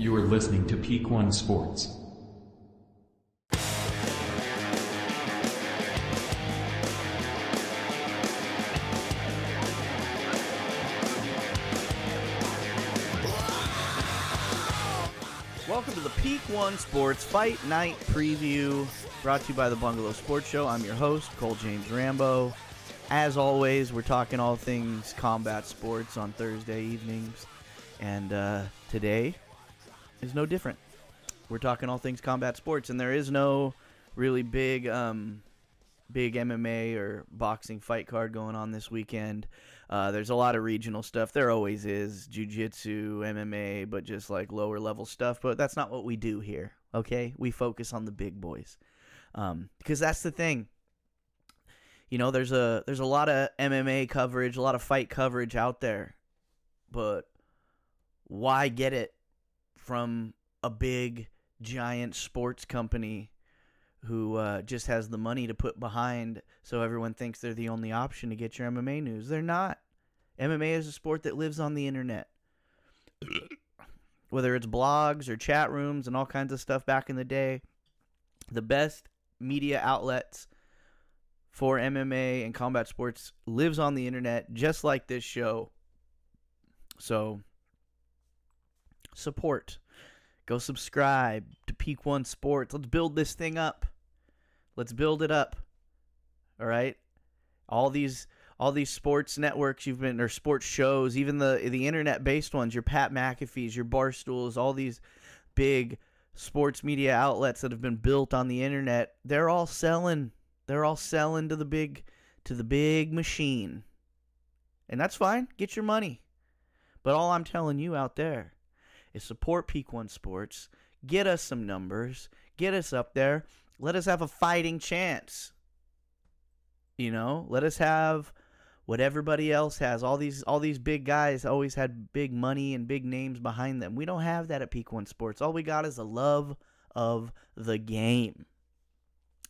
You are listening to Peak One Sports. Welcome to the Peak One Sports Fight Night Preview, brought to you by the Bungalow Sports Show. I'm your host, Cole James Rambo. As always, we're talking all things combat sports on Thursday evenings, and uh, today is no different. We're talking all things combat sports, and there is no really big, um, big MMA or boxing fight card going on this weekend. Uh, there's a lot of regional stuff. There always is jiu-jitsu, MMA, but just like lower level stuff. But that's not what we do here. Okay, we focus on the big boys um, because that's the thing. You know, there's a there's a lot of MMA coverage, a lot of fight coverage out there, but why get it from a big giant sports company who uh, just has the money to put behind so everyone thinks they're the only option to get your MMA news. They're not. MMA is a sport that lives on the internet. Whether it's blogs or chat rooms and all kinds of stuff back in the day, the best media outlets for MMA and combat sports lives on the internet just like this show. So support. Go subscribe to Peak One Sports. Let's build this thing up. Let's build it up. All right. All these all these sports networks you've been or sports shows, even the the internet based ones, your Pat McAfee's, your Barstools, all these big sports media outlets that have been built on the internet, they're all selling. They're all selling to the big to the big machine. And that's fine. Get your money. But all I'm telling you out there is support Peak One Sports. Get us some numbers. Get us up there. Let us have a fighting chance. You know, let us have what everybody else has. All these all these big guys always had big money and big names behind them. We don't have that at Peak One Sports. All we got is the love of the game.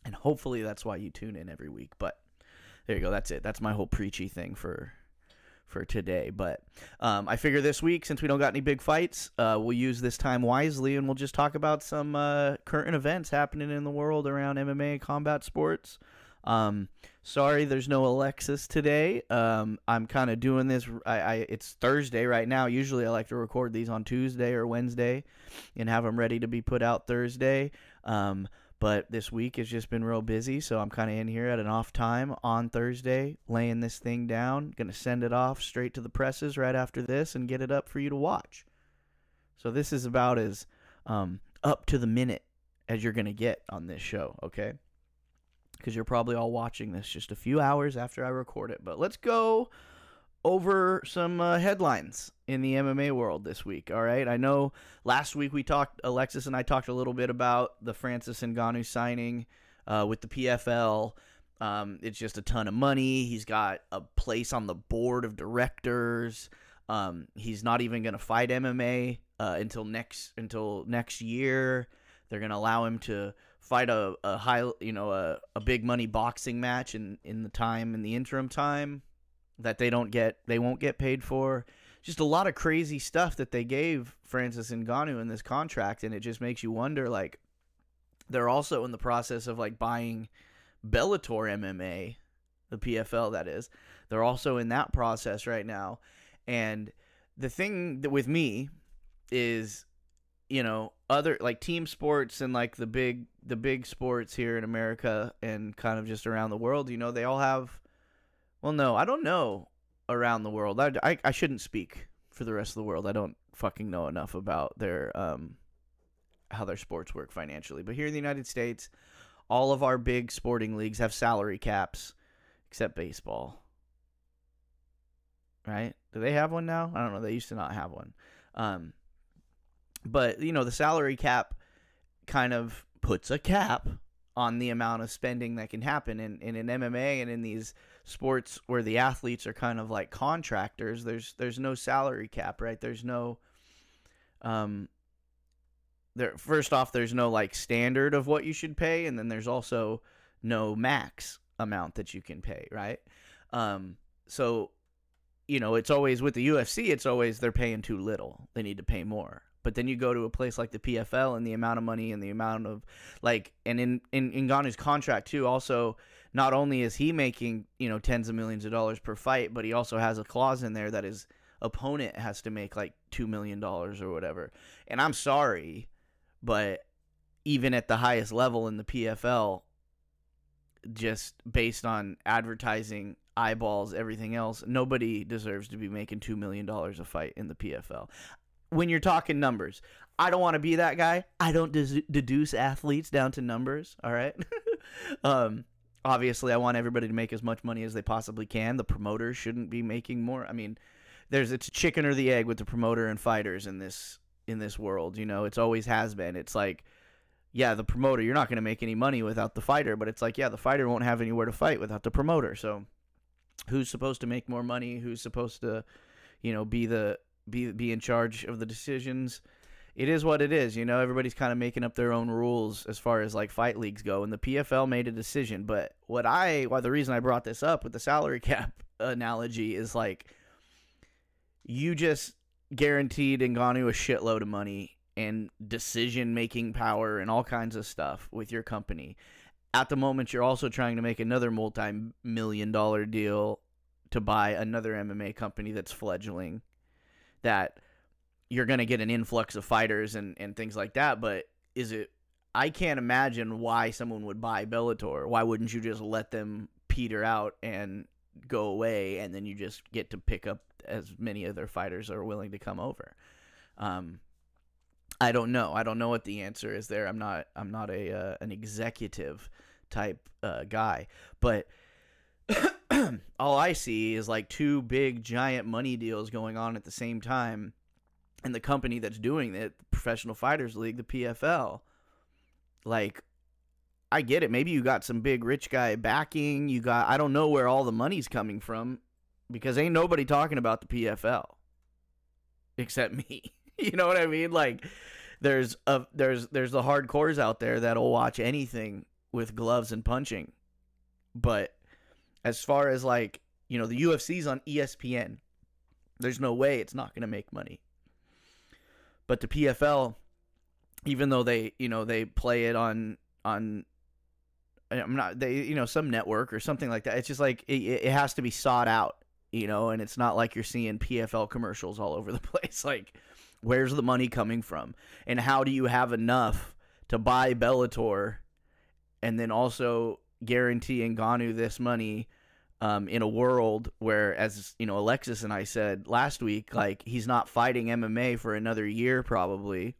And hopefully that's why you tune in every week. But there you go. That's it. That's my whole preachy thing for for today. But um, I figure this week, since we don't got any big fights, uh, we'll use this time wisely and we'll just talk about some uh, current events happening in the world around MMA and combat sports. Um, sorry, there's no Alexis today. Um, I'm kind of doing this. I, I, it's Thursday right now. Usually, I like to record these on Tuesday or Wednesday, and have them ready to be put out Thursday. Um, but this week has just been real busy, so I'm kind of in here at an off time on Thursday, laying this thing down. Gonna send it off straight to the presses right after this and get it up for you to watch. So this is about as um, up to the minute as you're gonna get on this show, okay? Because you're probably all watching this just a few hours after I record it. But let's go over some uh, headlines in the MMA world this week. All right, I know last week we talked, Alexis and I talked a little bit about the Francis Ngannou signing uh, with the PFL. Um, it's just a ton of money. He's got a place on the board of directors. Um, he's not even going to fight MMA uh, until next until next year. They're going to allow him to fight a, a high, you know, a, a big money boxing match in in the time in the interim time that they don't get they won't get paid for. Just a lot of crazy stuff that they gave Francis and Ngannou in this contract, and it just makes you wonder. Like, they're also in the process of like buying Bellator MMA, the PFL that is. They're also in that process right now, and the thing that with me is, you know, other like team sports and like the big the big sports here in America and kind of just around the world. You know, they all have well, no, I don't know around the world. I, I, I shouldn't speak for the rest of the world. I don't fucking know enough about their um how their sports work financially. But here in the United States, all of our big sporting leagues have salary caps except baseball. Right? Do they have one now? I don't know. They used to not have one. Um but you know, the salary cap kind of puts a cap on the amount of spending that can happen. In, in an MMA and in these sports where the athletes are kind of like contractors there's there's no salary cap right? There's no um there first off there's no like standard of what you should pay. And then there's also no max amount that you can pay right? Um so you know it's always with the UFC it's always they're paying too little. They need to pay more But then you go to a place like the PFL and the amount of money and the amount of like and in in, in Ngannou's contract too also not only is he making, you know, tens of millions of dollars per fight, but he also has a clause in there that his opponent has to make like 2 million dollars or whatever. And I'm sorry, but even at the highest level in the PFL just based on advertising eyeballs, everything else, nobody deserves to be making $2 million a fight in the PFL. When you're talking numbers, I don't want to be that guy. I don't deduce athletes down to numbers, all right? um, obviously, I want everybody to make as much money as they possibly can. The promoters shouldn't be making more. I mean, there's it's chicken or the egg with the promoter and fighters in this in this world, you know. It's always has been. It's like yeah, the promoter, you're not going to make any money without the fighter, but it's like, yeah, the fighter won't have anywhere to fight without the promoter. So who's supposed to make more money? Who's supposed to, you know, be the be be in charge of the decisions? It is what it is, you know. Everybody's kind of making up their own rules as far as like fight leagues go, and the PFL made a decision. But what I, why the reason I brought this up with the salary cap analogy is like, you just guaranteed Ngannou a shitload of money and decision making power and all kinds of stuff with your company. At the moment, you're also trying to make another multi million dollar deal to buy another MMA company that's fledgling. That you're going to get an influx of fighters and, and things like that. But is it, I can't imagine why someone would buy Bellator. Why wouldn't you just let them peter out and go away and then you just get to pick up as many other fighters are willing to come over? Um, I don't know. I don't know what the answer is there. I'm not. I'm not a uh, an executive type uh, guy, but all I see is like two big giant money deals going on at the same time, and the company that's doing it, the Professional Fighters League, the PFL. Like, I get it. Maybe you got some big rich guy backing. You got. I don't know where all the money's coming from, because ain't nobody talking about the PFL, except me. you know what I mean? Like there's a there's there's the hardcores out there that'll watch anything with gloves and punching. But as far as like, you know, the UFC's on ESPN. There's no way it's not going to make money. But the PFL even though they, you know, they play it on on I'm not they you know some network or something like that. It's just like it, it has to be sought out, you know, and it's not like you're seeing PFL commercials all over the place like Where's the money coming from? And how do you have enough to buy Bellator and then also guarantee Ngannou this money um, in a world where, as you know, Alexis and I said last week, like he's not fighting MMA for another year probably.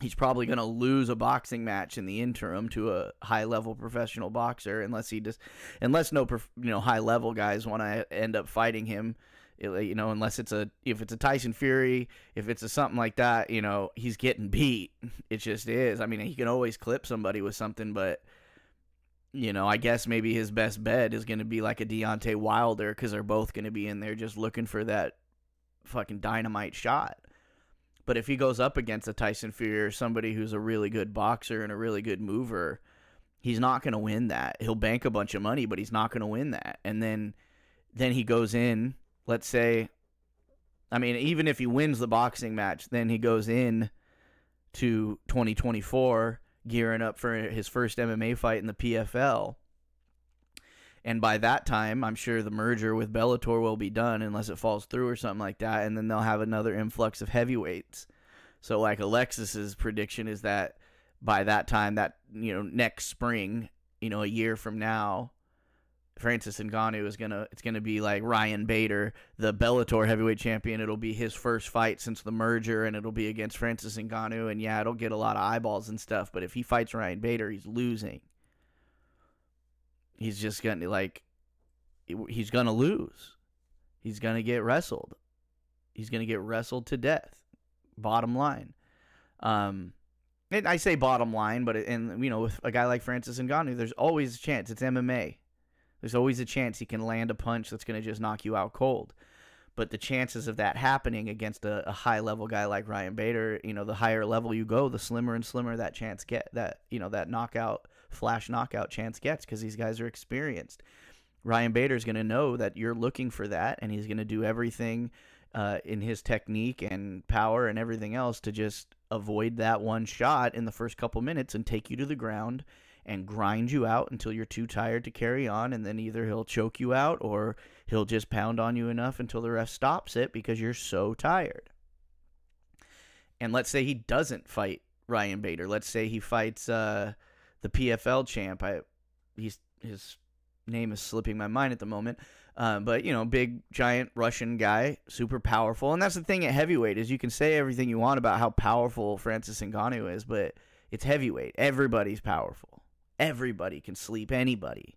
He's probably going to lose a boxing match in the interim to a high level professional boxer, unless he just, unless no, you know, high level guys want to end up fighting him you know, unless it's a if it's a Tyson Fury, if it's a something like that, you know, he's getting beat. It just is. I mean, he can always clip somebody with something, but you know, I guess maybe his best bet is going to be like a Deontay Wilder because they're both going to be in there just looking for that fucking dynamite shot. But if he goes up against a Tyson Fury or somebody who's a really good boxer and a really good mover, he's not going to win that. He'll bank a bunch of money, but he's not going to win that. And then then he goes in let's say I mean, even if he wins the boxing match, then he goes in to 2024 gearing up for his first MMA fight in the PFL. And by that time, I'm sure the merger with Bellator will be done unless it falls through or something like that. And then they'll have another influx of heavyweights. So, like Alexis's prediction is that by that time, that, you know, next spring, you know, a year from now, Francis Ngannou is gonna it's gonna be like Ryan Bader, the Bellator heavyweight champion. It'll be his first fight since the merger, and it'll be against Francis Ngannou. And yeah, it'll get a lot of eyeballs and stuff. But if he fights Ryan Bader, he's losing. He's just gonna like he's gonna lose. He's gonna get wrestled. He's gonna get wrestled to death. Bottom line. Um, and I say bottom line, but and you know with a guy like Francis Ngannou, there's always a chance. It's MMA. There's always a chance he can land a punch that's going to just knock you out cold. But the chances of that happening against a, a high level guy like Ryan Bader, you know, the higher level you go, the slimmer and slimmer that chance get that you know that knockout flash knockout chance gets because these guys are experienced. Ryan Bader is going to know that you're looking for that, and he's going to do everything uh, in his technique and power and everything else to just avoid that one shot in the first couple minutes and take you to the ground and grind you out until you're too tired to carry on and then either he'll choke you out or he'll just pound on you enough until the ref stops it because you're so tired. And let's say he doesn't fight Ryan Bader. Let's say he fights uh, the PFL champ. I he's his name is slipping my mind at the moment. Uh, but you know, big giant Russian guy, super powerful, and that's the thing at heavyweight is you can say everything you want about how powerful Francis Ngannou is, but it's heavyweight. Everybody's powerful. Everybody can sleep anybody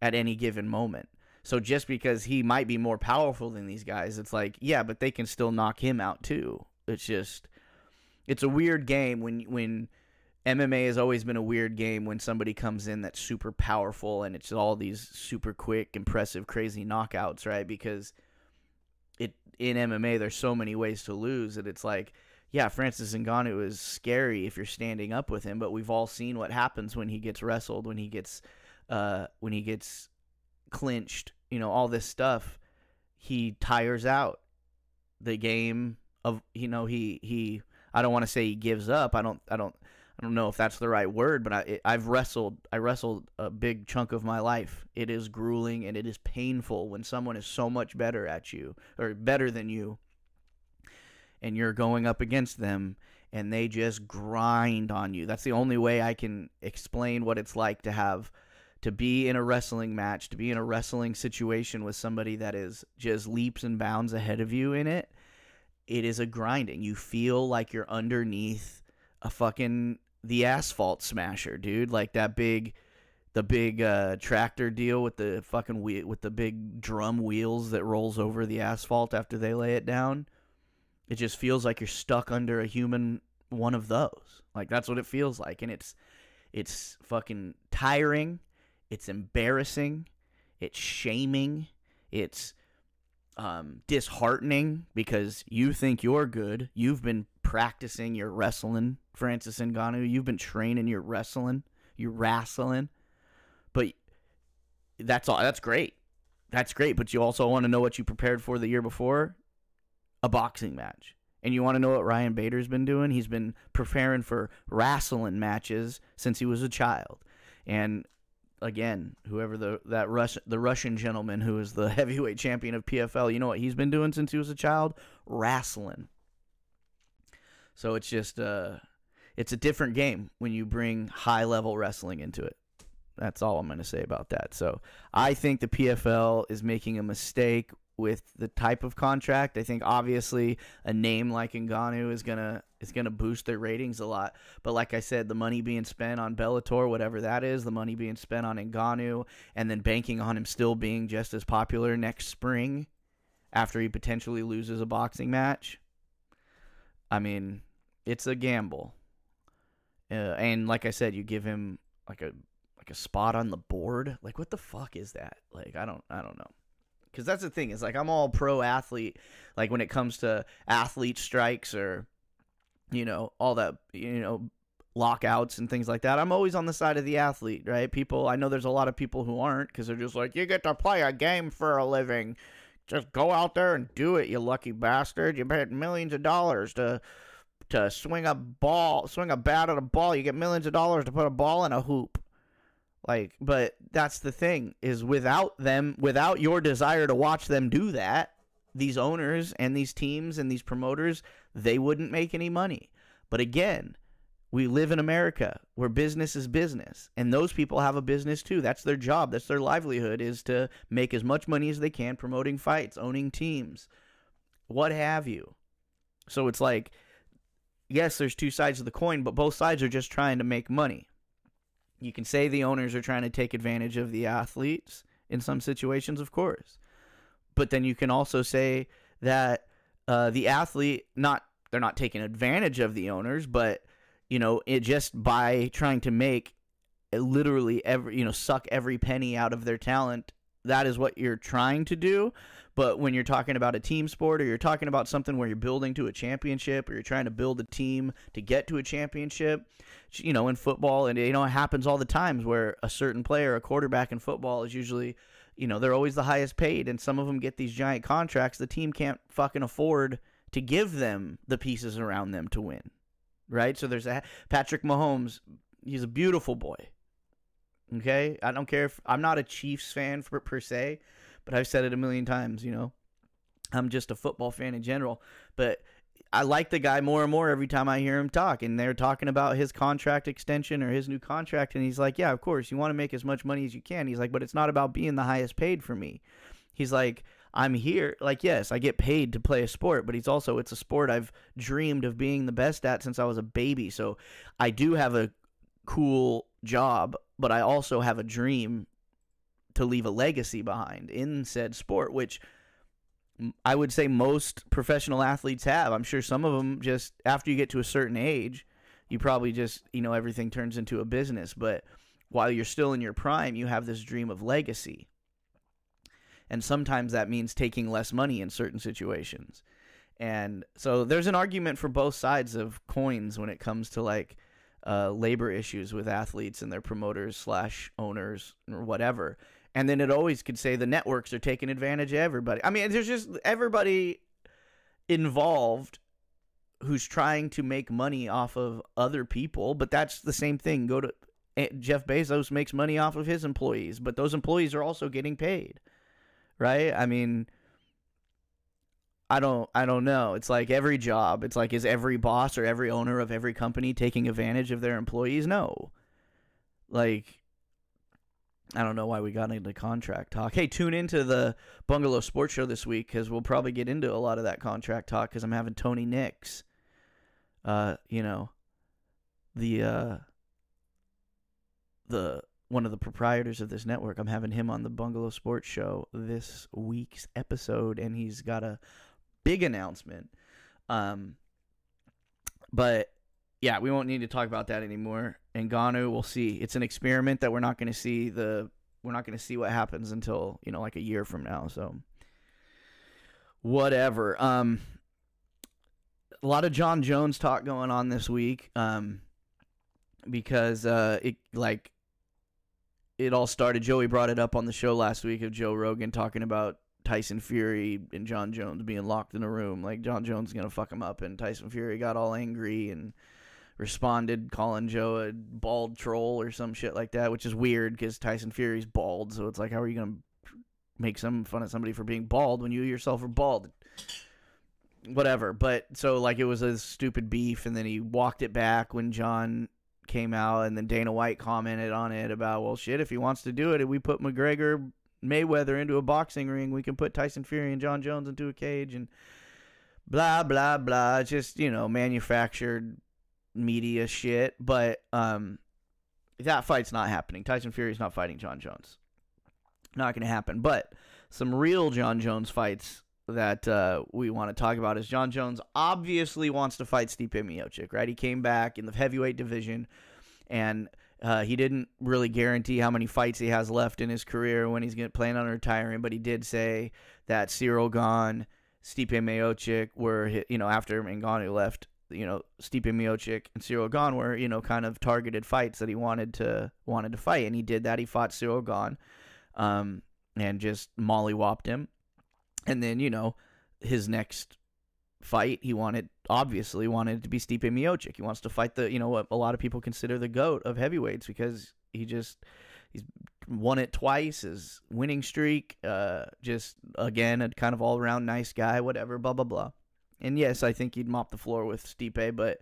at any given moment. So just because he might be more powerful than these guys, it's like, yeah, but they can still knock him out too. It's just it's a weird game when when MMA has always been a weird game when somebody comes in that's super powerful and it's all these super quick, impressive, crazy knockouts, right? Because it in MMA there's so many ways to lose that it's like, yeah, Francis Ngannou is scary if you're standing up with him, but we've all seen what happens when he gets wrestled, when he gets uh when he gets clinched, you know, all this stuff. He tires out. The game of you know, he he I don't want to say he gives up. I don't I don't I don't know if that's the right word, but I I've wrestled I wrestled a big chunk of my life. It is grueling and it is painful when someone is so much better at you or better than you and you're going up against them and they just grind on you. That's the only way I can explain what it's like to have to be in a wrestling match, to be in a wrestling situation with somebody that is just leaps and bounds ahead of you in it. It is a grinding. You feel like you're underneath a fucking the asphalt smasher, dude. Like that big the big uh, tractor deal with the fucking wheel with the big drum wheels that rolls over the asphalt after they lay it down. It just feels like you're stuck under a human one of those. Like that's what it feels like and it's it's fucking tiring, it's embarrassing, it's shaming, it's um, disheartening because you think you're good. You've been practicing your wrestling, Francis Ngannou. You've been training your wrestling, your wrestling. But that's all. That's great. That's great. But you also want to know what you prepared for the year before a boxing match. And you want to know what Ryan Bader's been doing? He's been preparing for wrestling matches since he was a child. And again, whoever the that Russ, the Russian gentleman who is the heavyweight champion of PFL, you know what he's been doing since he was a child? Wrestling. So it's just uh it's a different game when you bring high level wrestling into it. That's all I'm going to say about that. So I think the PFL is making a mistake with the type of contract. I think obviously a name like Ngannou is gonna is gonna boost their ratings a lot. But like I said, the money being spent on Bellator, whatever that is, the money being spent on Ngannou, and then banking on him still being just as popular next spring after he potentially loses a boxing match. I mean, it's a gamble. Uh, and like I said, you give him like a like a spot on the board. Like what the fuck is that? Like I don't I don't know because that's the thing is like i'm all pro athlete like when it comes to athlete strikes or you know all that you know lockouts and things like that i'm always on the side of the athlete right? People i know there's a lot of people who aren't because they're just like you get to play a game for a living. Just go out there and do it you lucky bastard. You paid millions of dollars to to swing a ball swing a bat at a ball. You get millions of dollars to put a ball in a hoop like, but that's the thing is without them, without your desire to watch them do that, these owners and these teams and these promoters, they wouldn't make any money. But again, we live in America where business is business, and those people have a business too. That's their job. That's their livelihood is to make as much money as they can promoting fights, owning teams, what have you. So it's like, yes, there's two sides of the coin, but both sides are just trying to make money. You can say the owners are trying to take advantage of the athletes in some situations, of course. But then you can also say that uh, the athlete not they're not taking advantage of the owners, but you know, it just by trying to make literally every you know suck every penny out of their talent that is what you're trying to do but when you're talking about a team sport or you're talking about something where you're building to a championship or you're trying to build a team to get to a championship, you know, in football, and you know, it happens all the times where a certain player, a quarterback in football, is usually you know, they're always the highest paid, and some of them get these giant contracts. The team can't fucking afford to give them the pieces around them to win, right? So there's a Patrick Mahomes. He's a beautiful boy. Okay, I don't care if I'm not a Chiefs fan for, per se, but I've said it a million times. You know, I'm just a football fan in general. But I like the guy more and more every time I hear him talk. And they're talking about his contract extension or his new contract. And he's like, Yeah, of course, you want to make as much money as you can. He's like, But it's not about being the highest paid for me. He's like, I'm here. Like, yes, I get paid to play a sport, but he's also, it's a sport I've dreamed of being the best at since I was a baby. So I do have a cool job, but I also have a dream to leave a legacy behind in said sport, which I would say most professional athletes have. I'm sure some of them just after you get to a certain age, you probably just, you know, everything turns into a business, but while you're still in your prime, you have this dream of legacy. And sometimes that means taking less money in certain situations. And so there's an argument for both sides of coins when it comes to like uh, labor issues with athletes and their promoters slash owners or whatever and then it always could say the networks are taking advantage of everybody. I mean, there's just everybody involved who's trying to make money off of other people, but that's the same thing. Go to eh, Jeff Bezos makes money off of his employees, but those employees are also getting paid. Right? I mean, I don't I don't know. It's like every job. It's like is every boss or every owner of every company taking advantage of their employees? No. Like I don't know why we got into contract talk. Hey, tune into the Bungalow Sports Show this week because we'll probably get into a lot of that contract talk because I'm having Tony Nix, uh, you know, the uh, the one of the proprietors of this network. I'm having him on the Bungalow Sports Show this week's episode, and he's got a big announcement. Um, but yeah, we won't need to talk about that anymore. Ngannou, we'll see. It's an experiment that we're not going to see the we're not going to see what happens until you know like a year from now. So whatever. Um, a lot of Jon Jones talk going on this week. Um, because uh, it like it all started. Joey brought it up on the show last week of Joe Rogan talking about Tyson Fury and Jon Jones being locked in a room. Like Jon Jones is gonna fuck him up, and Tyson Fury got all angry and responded calling Joe a bald troll or some shit like that, which is weird because Tyson Fury's bald. So it's like, how are you to make some fun of somebody for being bald when you yourself are bald? Whatever. But so, like, it was a stupid beef, and then he walked it back when John came out, and then Dana White commented on it about, well, shit, if he wants to do it, we put McGregor Mayweather into a boxing ring, we can put Tyson Fury and Jon Jones into a cage and blah blah blah. Just you know, manufactured media shit, but um, that fight's not happening. Tyson Fury's not fighting Jon Jones. Not going to happen. But some real Jon Jones fights that uh, we want to talk about is Jon Jones obviously wants to fight Stipe Miocic, right? He came back in the heavyweight division, and uh, he didn't really guarantee how many fights he has left in his career when he's going to plan on retiring, but he did say that Cyril Gane, Stipe Miocic were, you know, after Ngannou left, you know Stipe Miocic and Cyril Gane were you know kind of targeted fights that he wanted to wanted to fight, and he did that. He fought Cyril Gane, um, and just mollywopped him, and then you know his next fight he wanted obviously wanted to be Stipe Miocic. He wants to fight the you know what a lot of people consider the goat of heavyweights because he just he's won it twice his winning streak uh just again a kind of all around nice guy whatever blah blah blah and yes, I think he'd mop the floor with Stipe, but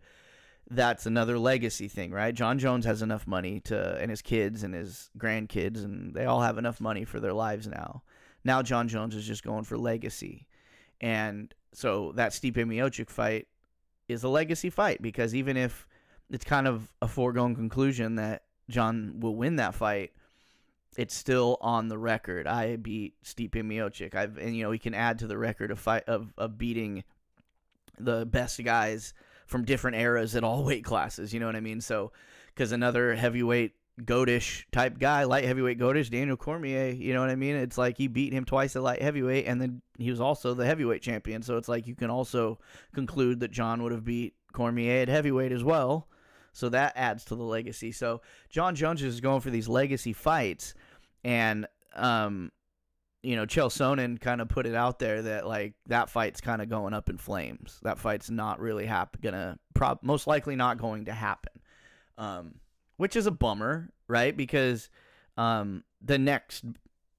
that's another legacy thing, right? Jon Jones has enough money to, and his kids and his grandkids, and they all have enough money for their lives now. Now Jon Jones is just going for legacy, and so that Stipe Miocic fight is a legacy fight because even if it's kind of a foregone conclusion that John will win that fight, it's still on the record. I beat Stipe Miocic. I've and you know he can add to the record of fight of, of beating the best guys from different eras at all weight classes. You know what I mean? So, because another heavyweight goatish type guy, light heavyweight goatish, Daniel Cormier. You know what I mean? It's like he beat him twice at light heavyweight, and then he was also the heavyweight champion. So it's like you can also conclude that John would have beat Cormier at heavyweight as well. So that adds to the legacy. So Jon Jones is going for these legacy fights, and um, you know, Chael Sonnen kind of put it out there that like that fight's kind of going up in flames. That fight's not really hap- gonna prob most likely not going to happen. Um, which is a bummer, right? Because um, the next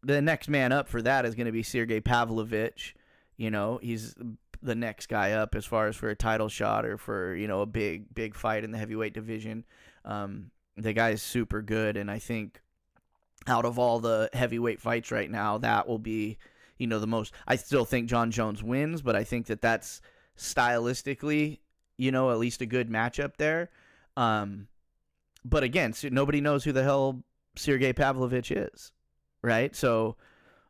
the next man up for that is going to be Sergey Pavlovich. You know, he's the next guy up as far as for a title shot or for you know a big big fight in the heavyweight division. Um, the guy is super good, and I think out of all the heavyweight fights right now, that will be, you know, the most. I still think Jon Jones wins, but I think that that's stylistically, you know, at least a good matchup there. Um, but again, nobody knows who the hell Sergey Pavlovich is, right? So,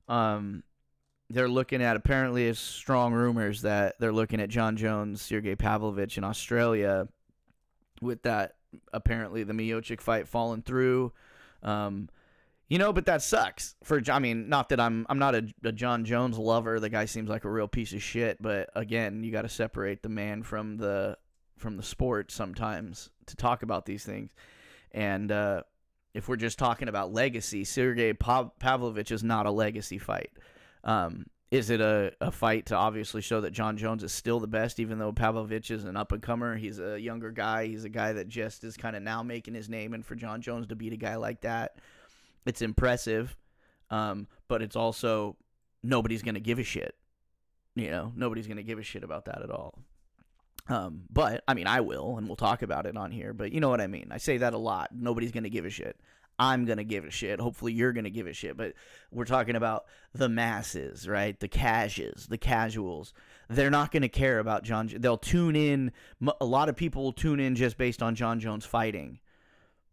um, they're looking at apparently strong rumors that they're looking at Jon Jones, Sergey Pavlovich in Australia, with that apparently the Miocic fight falling through. Um, you know, but that sucks for. I mean, not that I'm. I'm not a, a Jon Jones lover. The guy seems like a real piece of shit. But again, you got to separate the man from the from the sport sometimes to talk about these things. And uh, if we're just talking about legacy, Sergey Pavlovich is not a legacy fight. Um, is it a, a fight to obviously show that Jon Jones is still the best, even though Pavlovich is an up and comer? He's a younger guy. He's a guy that just is kind of now making his name. And for Jon Jones to beat a guy like that, it's impressive, um, but it's also nobody's gonna give a shit. You know, nobody's gonna give a shit about that at all. Um, but I mean, I will, and we'll talk about it on here. But you know what I mean. I say that a lot. Nobody's gonna give a shit. I'm gonna give a shit. Hopefully, you're gonna give a shit. But we're talking about the masses, right? The cashes, the casuals. They're not gonna care about John. They'll tune in. A lot of people will tune in just based on Jon Jones fighting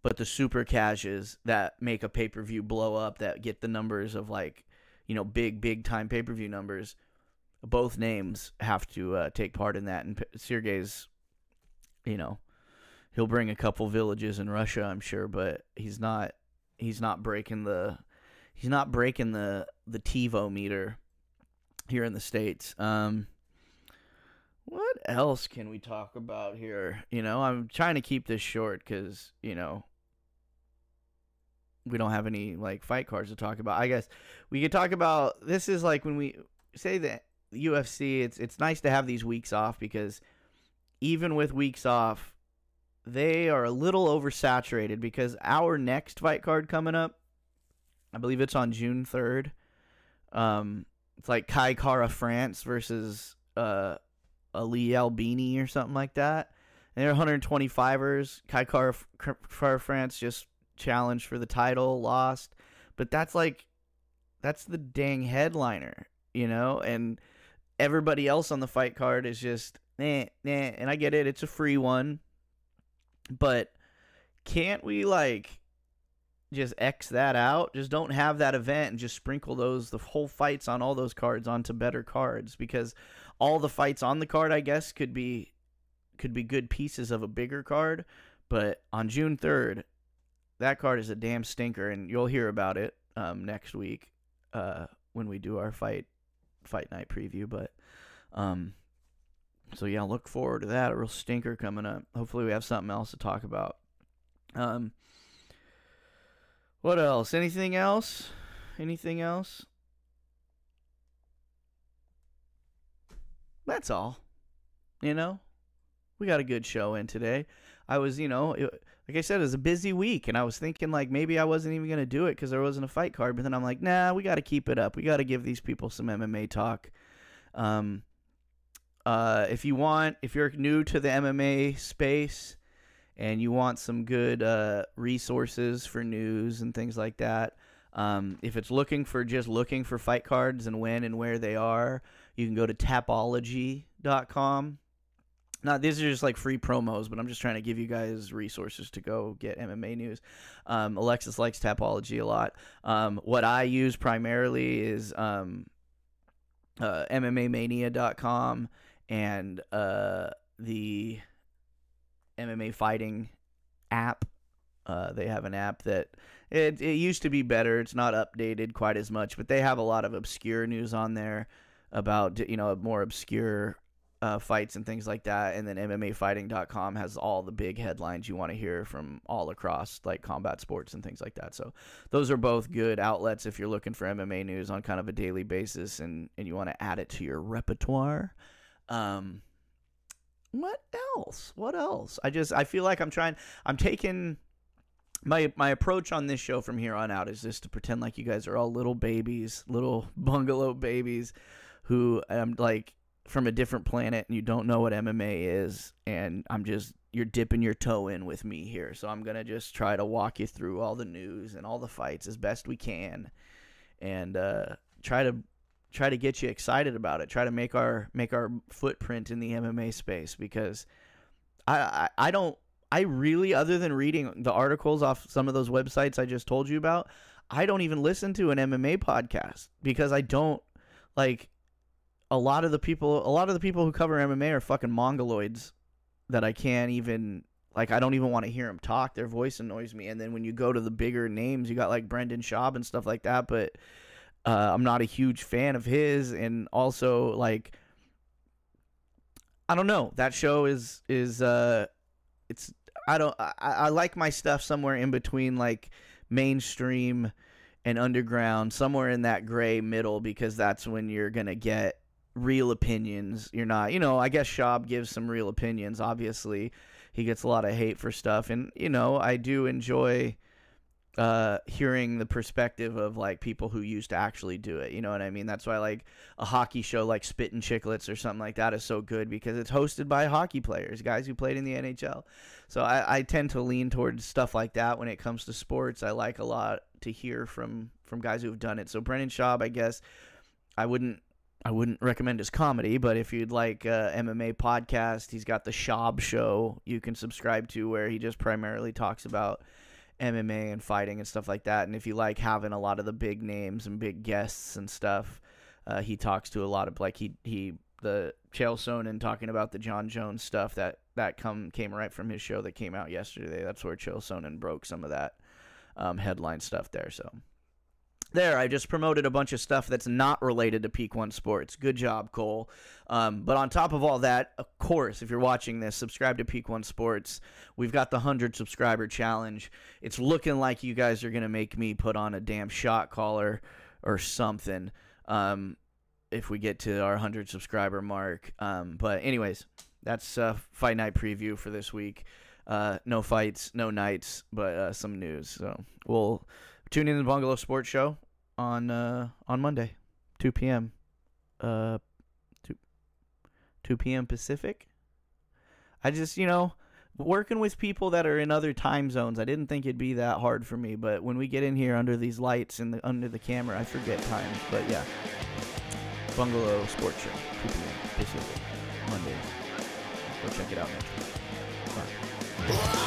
but the super cashes that make a pay per view blow up that get the numbers of like, you know, big big time pay per view numbers. Both names have to uh, take part in that, and Sergey's, you know, he'll bring a couple villages in Russia, I'm sure, but he's not he's not breaking the he's not breaking the the TiVo meter here in the states. Um, what else can we talk about here? You know, I'm trying to keep this short because you know we don't have any like fight cards to talk about. I guess we could talk about this is like when we say that UFC it's it's nice to have these weeks off because even with weeks off they are a little oversaturated because our next fight card coming up I believe it's on June 3rd. Um it's like Kai Kara France versus uh Ali Albini or something like that. And they're 125ers. Kai Kara, Kara France just challenged for the title, lost. But that's like that's the dang headliner, you know? And everybody else on the fight card is just nah, nah. And I get it, it's a free one. But can't we like just X that out? Just don't have that event and just sprinkle those the whole fights on all those cards onto better cards because all the fights on the card I guess could be could be good pieces of a bigger card, but on June 3rd, that card is a damn stinker, and you'll hear about it um, next week uh, when we do our fight fight night preview. But um, so yeah, look forward to that. A real stinker coming up. Hopefully, we have something else to talk about. Um, what else? Anything else? Anything else? That's all. You know, we got a good show in today. I was, you know, it, like I said, it was a busy week, and I was thinking like maybe I wasn't even gonna do it because there wasn't a fight card. But then I'm like, nah, we got to keep it up. We got to give these people some MMA talk. Um, uh, if you want, if you're new to the MMA space and you want some good uh, resources for news and things like that, um, if it's looking for just looking for fight cards and when and where they are, you can go to tapology.com not these are just like free promos, but I'm just trying to give you guys resources to go get MMA news. Um, Alexis likes Tapology a lot. Um, what I use primarily is um, uh, MMAmania.com and uh, the MMA fighting app. Uh, they have an app that it, it used to be better. It's not updated quite as much, but they have a lot of obscure news on there about you know more obscure uh, fights and things like that. And then MMAfighting.com has all the big headlines you want to hear from all across like combat sports and things like that. So those are both good outlets if you're looking for MMA news on kind of a daily basis and, and you want to add it to your repertoire. Um, what else? What else? I just I feel like I'm trying. I'm taking my my approach on this show from here on out is just to pretend like you guys are all little babies, little bungalow babies, who I'm like from a different planet and you don't know what MMA is, and I'm just you're dipping your toe in with me here. So I'm gonna just try to walk you through all the news and all the fights as best we can, and uh, try to try to get you excited about it. Try to make our make our footprint in the MMA space because I, I, I don't I really other than reading the articles off some of those websites I just told you about, I don't even listen to an MMA podcast because I don't like a lot of the people a lot of the people who cover MMA are fucking mongoloids that I can't even like I don't even want to hear them talk. Their voice annoys me. And then when you go to the bigger names, you got like Brendan Schaub and stuff like that, but uh, I'm not a huge fan of his, and also like I don't know. That show is is uh, it's I don't I, I like my stuff somewhere in between like mainstream and underground, somewhere in that gray middle, because that's when you're gonna get real opinions. You're not, you know. I guess Schaub gives some real opinions. Obviously, he gets a lot of hate for stuff, and you know I do enjoy uh, hearing the perspective of like people who used to actually do it. You know what I mean? That's why like a hockey show like Spittin' Chicklets or something like that is so good because it's hosted by hockey players, guys who played in the NHL. So I, I tend to lean towards stuff like that when it comes to sports. I like a lot to hear from from guys who've done it. So Brendan Schaub, I guess I wouldn't I wouldn't recommend his comedy, but if you'd like a MMA podcast, he's got the Schaub Show you can subscribe to, where he just primarily talks about MMA and fighting and stuff like that. And if you like having a lot of the big names and big guests and stuff, uh, he talks to a lot of like he he the Chael Sonnen talking about the Jon Jones stuff that that come came right from his show that came out yesterday. That's where Chael Sonnen broke some of that um, headline stuff there. So there, I just promoted a bunch of stuff that's not related to Peak One Sports. Good job, Cole. Um, but on top of all that, of course, if you're watching this, subscribe to Peak One Sports. We've got the 100 subscriber challenge. It's looking like you guys are going to make me put on a damn shot collar or something um, if we get to our 100 subscriber mark. Um, but, anyways, that's uh, Fight Night preview for this week. Uh, no fights, no nights, but uh, some news. So we'll Tune in to the Bungalow Sports Show on uh, on Monday, 2 p.m. Uh, 2, 2 p.m. Pacific. I just, you know, working with people that are in other time zones, I didn't think it'd be that hard for me. But when we get in here under these lights and the, under the camera, I forget times. But yeah, Bungalow Sports Show, 2 p.m. Pacific, Monday. Go check it out next week.